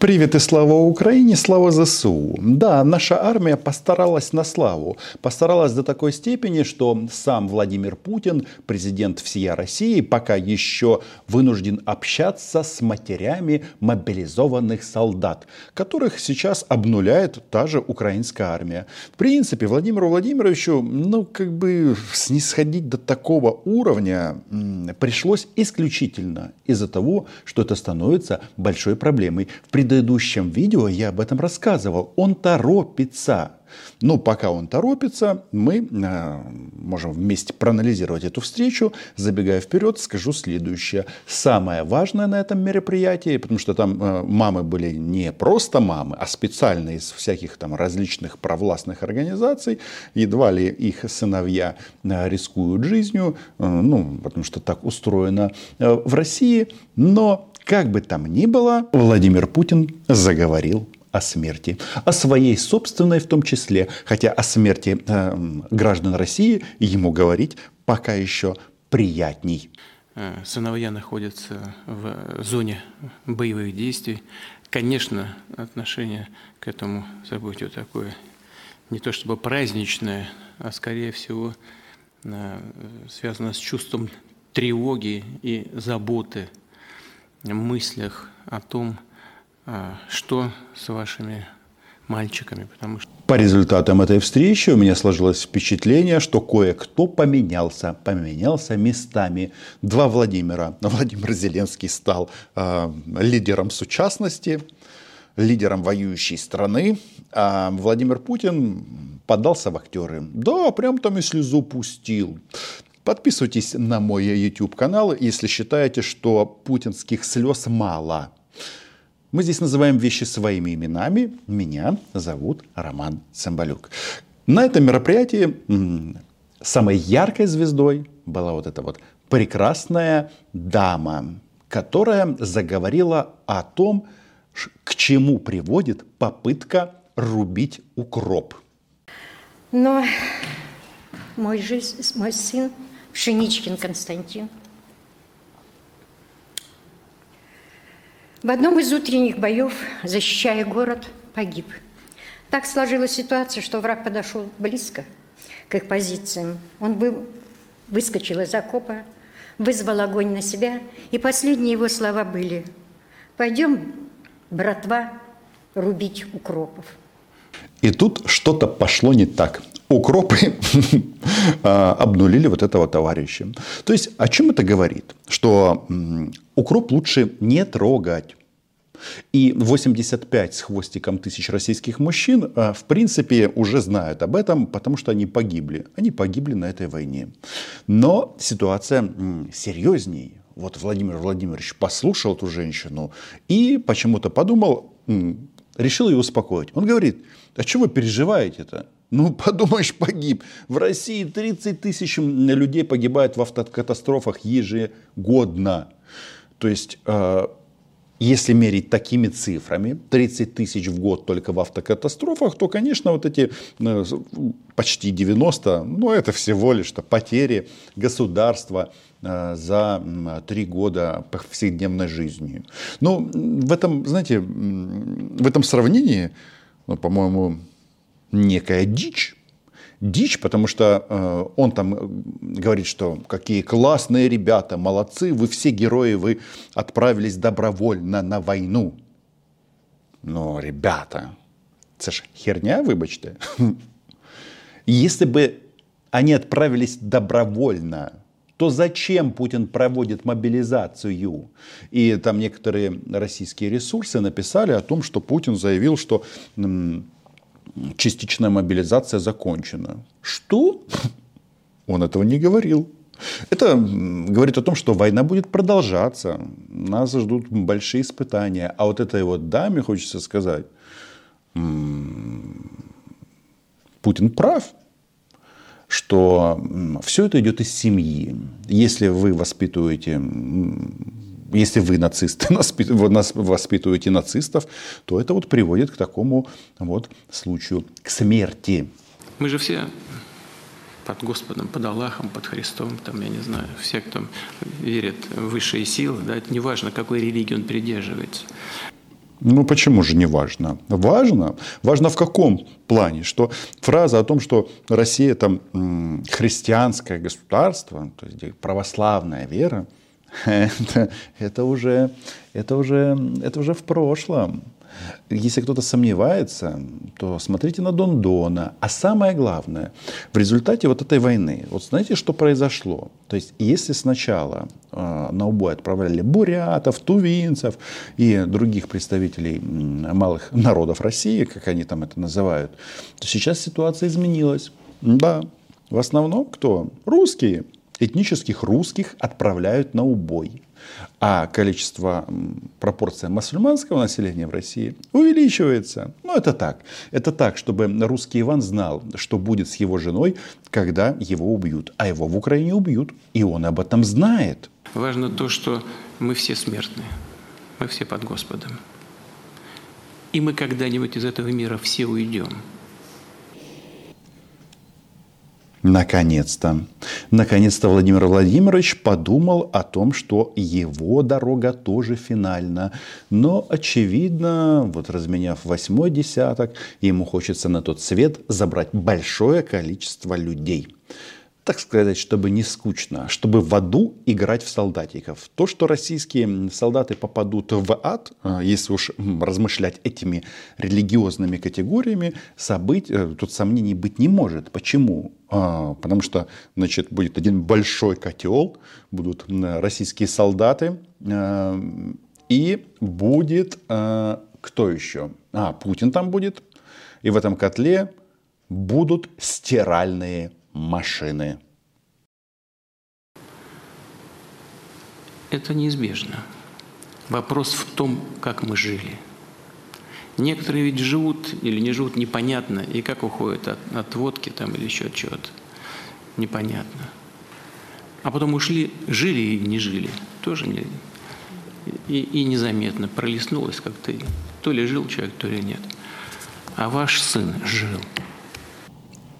Привет и слава Украине, слава ЗСУ. Да, наша армия постаралась на славу. Постаралась до такой степени, что сам Владимир Путин, президент всей России, пока еще вынужден общаться с матерями мобилизованных солдат, которых сейчас обнуляет та же украинская армия. В принципе, Владимиру Владимировичу, ну, как бы снисходить до такого уровня пришлось исключительно из-за того, что это становится большой проблемой. В предыдущем видео я об этом рассказывал. Он торопится. Но пока он торопится, мы э, можем вместе проанализировать эту встречу. Забегая вперед, скажу следующее. Самое важное на этом мероприятии, потому что там э, мамы были не просто мамы, а специально из всяких там различных провластных организаций. Едва ли их сыновья э, рискуют жизнью, э, ну, потому что так устроено э, в России. Но как бы там ни было, Владимир Путин заговорил о смерти, о своей собственной в том числе, хотя о смерти э, граждан России ему говорить пока еще приятней. Э, сыновья находятся в зоне боевых действий. Конечно, отношение к этому событию такое не то чтобы праздничное, а скорее всего э, связано с чувством тревоги и заботы – мыслях о том, а, что с вашими мальчиками, потому что... По результатам этой встречи у меня сложилось впечатление, что кое-кто поменялся, поменялся местами. Два Владимира. Владимир Зеленский стал э, лидером сучастности, лидером воюющей страны, а Владимир Путин подался в актеры. Да, прям там и слезу пустил. Подписывайтесь на мой YouTube канал, если считаете, что путинских слез мало. Мы здесь называем вещи своими именами. Меня зовут Роман Цымбалюк. На этом мероприятии самой яркой звездой была вот эта вот прекрасная дама, которая заговорила о том, к чему приводит попытка рубить укроп. Но мой, жизнь, мой сын Пшеничкин Константин. В одном из утренних боев, защищая город, погиб. Так сложилась ситуация, что враг подошел близко к их позициям. Он был, выскочил из окопа, вызвал огонь на себя, и последние его слова были «Пойдем, братва, рубить укропов». И тут что-то пошло не так укропы а, обнулили вот этого товарища. То есть о чем это говорит? Что укроп лучше не трогать. И 85 с хвостиком тысяч российских мужчин, а, в принципе, уже знают об этом, потому что они погибли. Они погибли на этой войне. Но ситуация серьезнее. Вот Владимир Владимирович послушал эту женщину и почему-то подумал, решил ее успокоить. Он говорит, а что вы переживаете-то? Ну, подумаешь, погиб. В России 30 тысяч людей погибает в автокатастрофах ежегодно. То есть, э, если мерить такими цифрами, 30 тысяч в год только в автокатастрофах, то, конечно, вот эти э, почти 90, ну, это всего лишь -то потери государства э, за три года повседневной жизни. Ну, в этом, знаете, в этом сравнении, ну, по-моему, некая дичь. Дичь, потому что э, он там э, говорит, что какие классные ребята, молодцы, вы все герои, вы отправились добровольно на войну. Но, ребята, это ж херня, вибачте. Если бы они отправились добровольно, то зачем Путин проводит мобилизацию? И там некоторые российские ресурсы написали о том, что Путин заявил, что частичная мобилизация закончена. Что? Он этого не говорил. Это говорит о том, что война будет продолжаться. Нас ждут большие испытания. А вот этой вот даме хочется сказать, Путин прав, что все это идет из семьи. Если вы воспитываете если вы нацисты, воспитываете нацистов, то это вот приводит к такому вот случаю, к смерти. Мы же все под Господом, под Аллахом, под Христом, там, я не знаю, все, кто верит в высшие силы, да, это неважно, какой религии он придерживается. Ну почему же не важно? Важно. Важно в каком плане? Что фраза о том, что Россия там христианское государство, то есть православная вера, это, это, уже, это, уже, это уже в прошлом. Если кто-то сомневается, то смотрите на Дондона. А самое главное, в результате вот этой войны, вот знаете, что произошло? То есть, если сначала э, на убой отправляли бурятов, тувинцев и других представителей малых народов России, как они там это называют, то сейчас ситуация изменилась. Да, в основном кто? Русские. Этнических русских отправляют на убой а количество, пропорция мусульманского населения в России увеличивается. Ну, это так. Это так, чтобы русский Иван знал, что будет с его женой, когда его убьют. А его в Украине убьют. И он об этом знает. Важно то, что мы все смертны. Мы все под Господом. И мы когда-нибудь из этого мира все уйдем. Наконец-то. Наконец-то Владимир Владимирович подумал о том, что его дорога тоже финальна. Но, очевидно, вот разменяв восьмой десяток, ему хочется на тот свет забрать большое количество людей так сказать, чтобы не скучно, чтобы в аду играть в солдатиков. То, что российские солдаты попадут в ад, а, если уж размышлять этими религиозными категориями, событь, э, тут сомнений быть не может. Почему? А, потому что, значит, будет один большой котел, будут российские солдаты, и будет кто еще? А, Путин там будет, и в этом котле будут стиральные машины. Это неизбежно. Вопрос в том, как мы жили. Некоторые ведь живут или не живут непонятно, и как уходят от, от водки там, или еще от чего-то. Непонятно. А потом ушли, жили и не жили. Тоже не, и, и незаметно пролистнулось как-то. То ли жил человек, то ли нет. А ваш сын жил.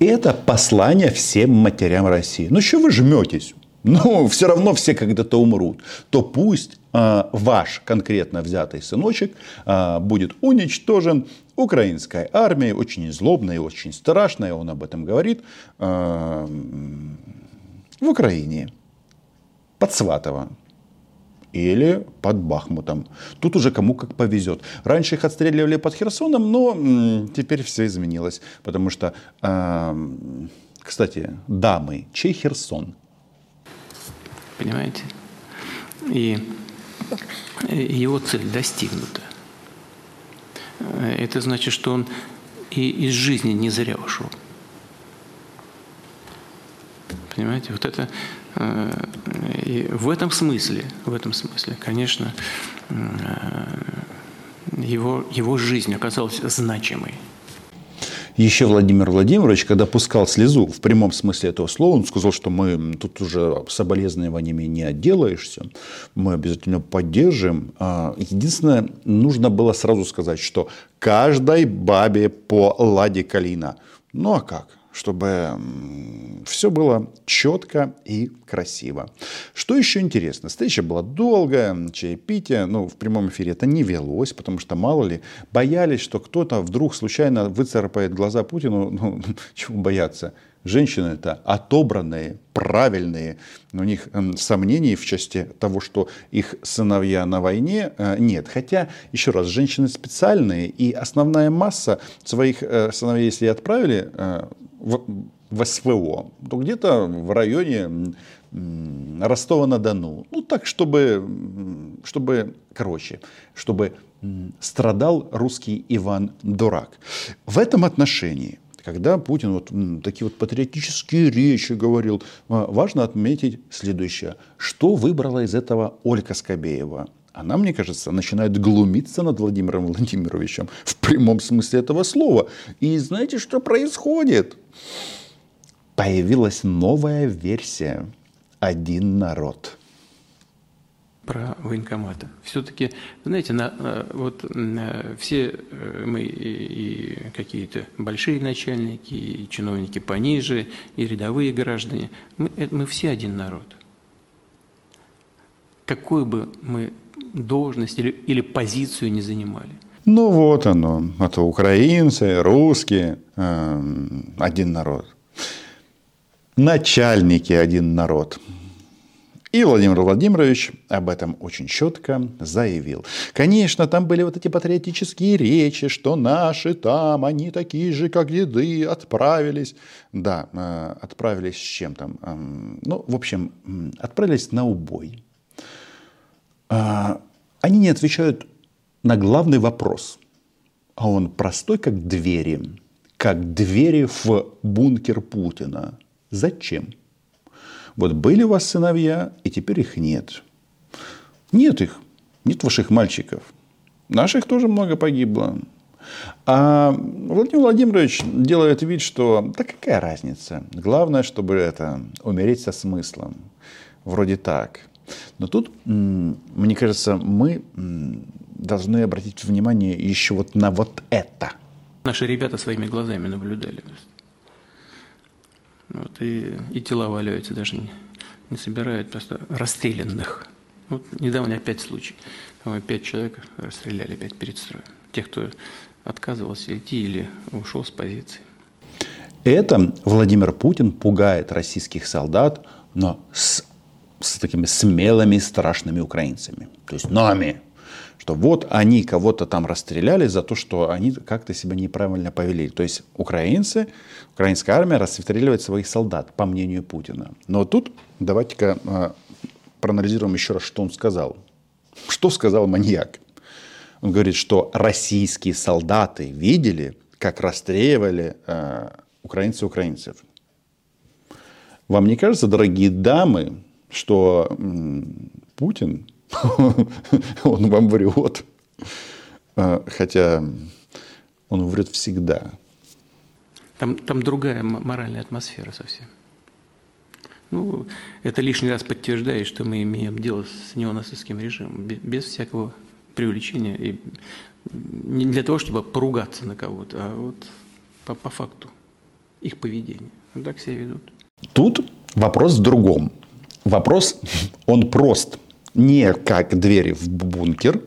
Это послание всем матерям России. Ну что вы жметесь? Ну, все равно все когда-то умрут. То пусть э, ваш конкретно взятый сыночек э, будет уничтожен украинской армией, очень злобной, очень страшной, он об этом говорит, э, в Украине, под Сватово или под Бахмутом. Тут уже кому как повезет. Раньше их отстреливали под Херсоном, но теперь все изменилось. Потому что, э, кстати, дамы, чей Херсон? Понимаете? И его цель достигнута. Это значит, что он и из жизни не зря ушел. Понимаете, вот это и в этом смысле, в этом смысле, конечно, э, его, его жизнь оказалась значимой. Еще Владимир Владимирович, когда пускал слезу в прямом смысле этого слова, он сказал, что мы тут уже соболезнованиями не отделаешься, мы обязательно поддержим. А, единственное, нужно было сразу сказать, что каждой бабе по ладе калина. Ну а как? Чтобы все было четко и красиво. Что еще интересно? Встреча была долгая, чаепитие, ну, в прямом эфире это не велось, потому что, мало ли, боялись, что кто-то вдруг случайно выцарапает глаза Путину, ну, чего бояться? Женщины это отобранные, правильные. У них эм, сомнений в части того, что их сыновья на войне, э, нет. Хотя, еще раз, женщины специальные, и основная масса своих э, сыновей, если отправили э, в, СВО, то где-то в районе Ростова-на-Дону. Ну, так, чтобы, чтобы, короче, чтобы страдал русский Иван Дурак. В этом отношении – когда Путин вот такие вот патриотические речи говорил, важно отметить следующее. Что выбрала из этого Ольга Скобеева? Она, мне кажется, начинает глумиться над Владимиром Владимировичем в прямом смысле этого слова. И знаете, что происходит? Появилась новая версия «Один народ» про военкоматы. Все-таки, знаете, на, э, вот э, все э, мы и, и какие-то большие начальники, и чиновники пониже, и рядовые граждане, мы, мы все один народ. Какую бы мы должность или, или позицию не занимали. Ну вот оно, это украинцы, русские, э, один народ. Начальники один народ. И Владимир Владимирович об этом очень четко заявил. Конечно, там были вот эти патриотические речи, что наши там, они такие же, как деды, отправились. Да, э, отправились с чем там? Эм, ну, в общем, отправились на убой. А, они не отвечают на главный вопрос. А он простой, как двери. Как двери в бункер Путина. Зачем? Вот были у вас сыновья, и теперь их нет. Нет их. Нет ваших мальчиков. Наших тоже много погибло. А Владимир Владимирович делает вид, что да какая разница. Главное, чтобы это умереть со смыслом. Вроде так. Но тут, мне кажется, мы должны обратить внимание еще вот на вот это. Наши ребята своими глазами наблюдали. Вот, и, и тела валяются, даже не, не собирают, просто расстрелянных. Вот недавно опять случай. Пять человек расстреляли опять перед строем. Тех, кто отказывался идти или ушел с позиции. Это Владимир Путин пугает российских солдат, но с, с такими смелыми, страшными украинцами. То есть нами, что вот они кого-то там расстреляли за то, что они как-то себя неправильно повели. То есть украинцы, украинская армия расстреливает своих солдат, по мнению Путина. Но тут давайте-ка э, проанализируем еще раз, что он сказал. Что сказал маньяк? Он говорит, что российские солдаты видели, как расстреливали э, украинцы украинцев. Вам не кажется, дорогие дамы, что Путин он вам врет. А, хотя он врет всегда. Там, там другая моральная атмосфера совсем. Ну, это лишний раз подтверждает, что мы имеем дело с неонацистским режимом, без всякого привлечения и не для того, чтобы поругаться на кого-то, а вот по, по факту их поведения. Вот так себя ведут. Тут вопрос в другом. Вопрос, он прост – не как двери в бункер.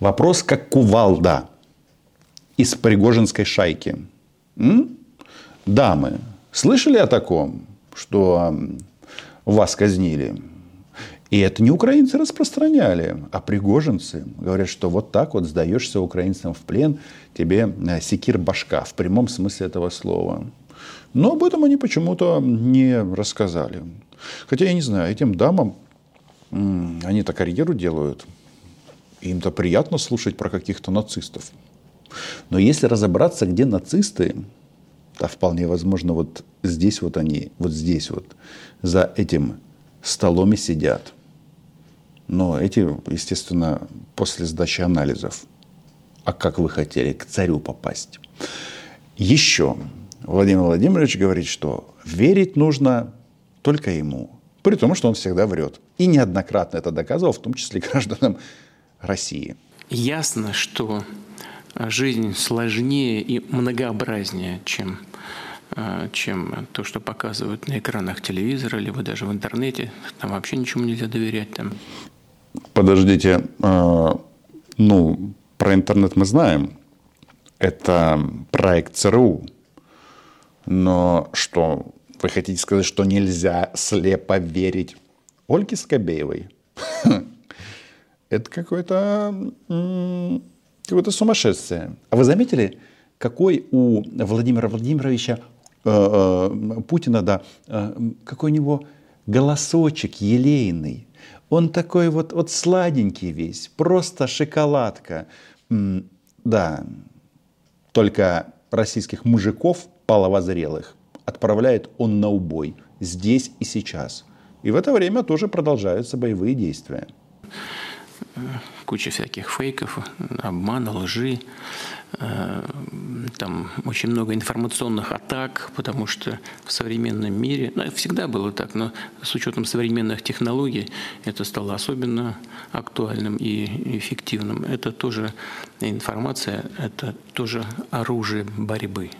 Вопрос как кувалда из Пригожинской шайки. М? Дамы, слышали о таком, что вас казнили? И это не украинцы распространяли, а пригожинцы. Говорят, что вот так вот сдаешься украинцам в плен, тебе э, секир башка в прямом смысле этого слова. Но об этом они почему-то не рассказали. Хотя я не знаю, этим дамам они-то карьеру делают. Им-то приятно слушать про каких-то нацистов. Но если разобраться, где нацисты, то вполне возможно вот здесь вот они, вот здесь вот, за этим столом и сидят. Но эти, естественно, после сдачи анализов. А как вы хотели к царю попасть? Еще Владимир Владимирович говорит, что верить нужно только ему. При том, что он всегда врет. И неоднократно это доказывал, в том числе гражданам России. Ясно, что жизнь сложнее и многообразнее, чем, э, чем то, что показывают на экранах телевизора, либо даже в интернете. Там вообще ничему нельзя доверять. Там. Подождите, э, ну, про интернет мы знаем. Это проект ЦРУ. Но что вы хотите сказать, что нельзя слепо верить Ольге Скобеевой? Это какое-то какое-то сумасшествие. А вы заметили, какой у Владимира Владимировича э, э, Путина, да, э, какой у него голосочек елейный. Он такой вот, вот сладенький весь, просто шоколадка. Да, только российских мужиков половозрелых отправляет он на убой здесь и сейчас. И в это время тоже продолжаются боевые действия. Куча всяких фейков, обмана, лжи. Э, там очень много информационных атак, потому что в современном мире, ну, всегда было так, но с учетом современных технологий это стало особенно актуальным и эффективным. Это тоже информация, это тоже оружие борьбы.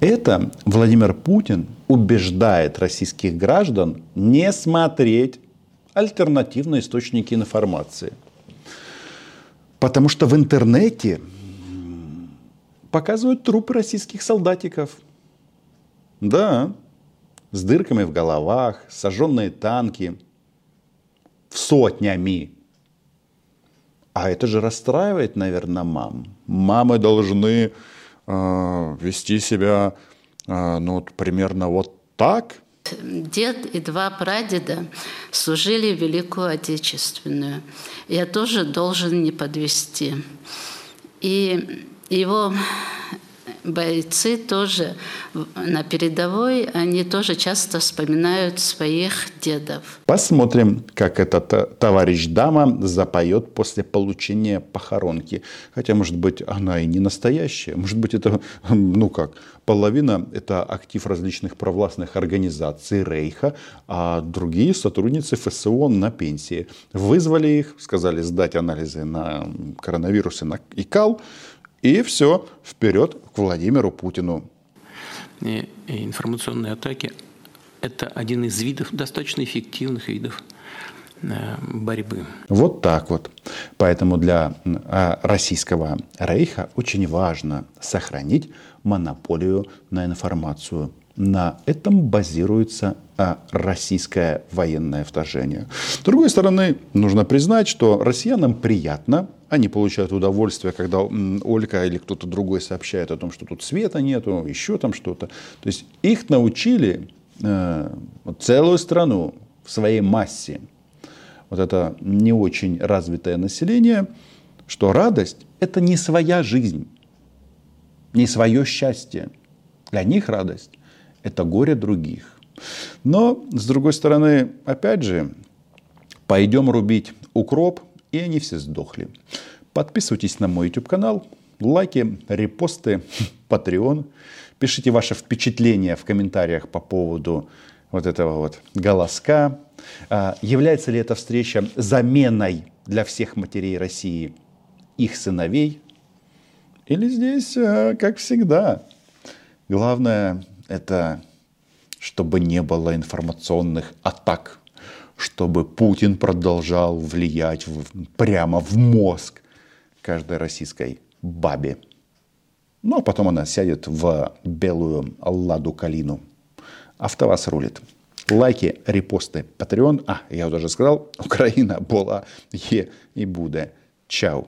Это Владимир Путин убеждает российских граждан не смотреть альтернативные источники информации. Потому что в интернете показывают трупы российских солдатиков. Да, с дырками в головах, сожженные танки, в сотнями. А это же расстраивает, наверное, мам. Мамы должны э, вести себя, э, ну, вот, примерно вот так. Дед и два прадеда служили Великую Отечественную. Я тоже должен не подвести. И его бойцы тоже на передовой, они тоже часто вспоминают своих дедов. Посмотрим, как этот товарищ дама запоет после получения похоронки. Хотя, может быть, она и не настоящая. Может быть, это, ну как, половина – это актив различных провластных организаций Рейха, а другие сотрудницы ФСО на пенсии. Вызвали их, сказали сдать анализы на коронавирус и на ИКАЛ, и все, вперед к Владимиру Путину. И, информационные атаки – это один из видов, достаточно эффективных видов э, борьбы. Вот так вот. Поэтому для а, российского рейха очень важно сохранить монополию на информацию. На этом базируется а, российское военное вторжение. С другой стороны, нужно признать, что россиянам приятно они получают удовольствие, когда Олька или кто-то другой сообщает о том, что тут света нету, еще там что-то. То есть их научили э, целую страну в своей массе, вот это не очень развитое население, что радость – это не своя жизнь, не свое счастье. Для них радость – это горе других. Но, с другой стороны, опять же, пойдем рубить укроп – и они все сдохли. Подписывайтесь на мой YouTube канал, лайки, репосты, Patreon. Пишите ваши впечатления в комментариях по поводу вот этого вот голоска. А, является ли эта встреча заменой для всех матерей России их сыновей? Или здесь, а, как всегда, главное это чтобы не было информационных атак чтобы Путин продолжал влиять в, прямо в мозг каждой российской бабе. Ну, а потом она сядет в белую ладу калину. АвтоВАЗ рулит. Лайки, репосты, Patreon. А, я уже сказал, Украина была, є і буде. Чао.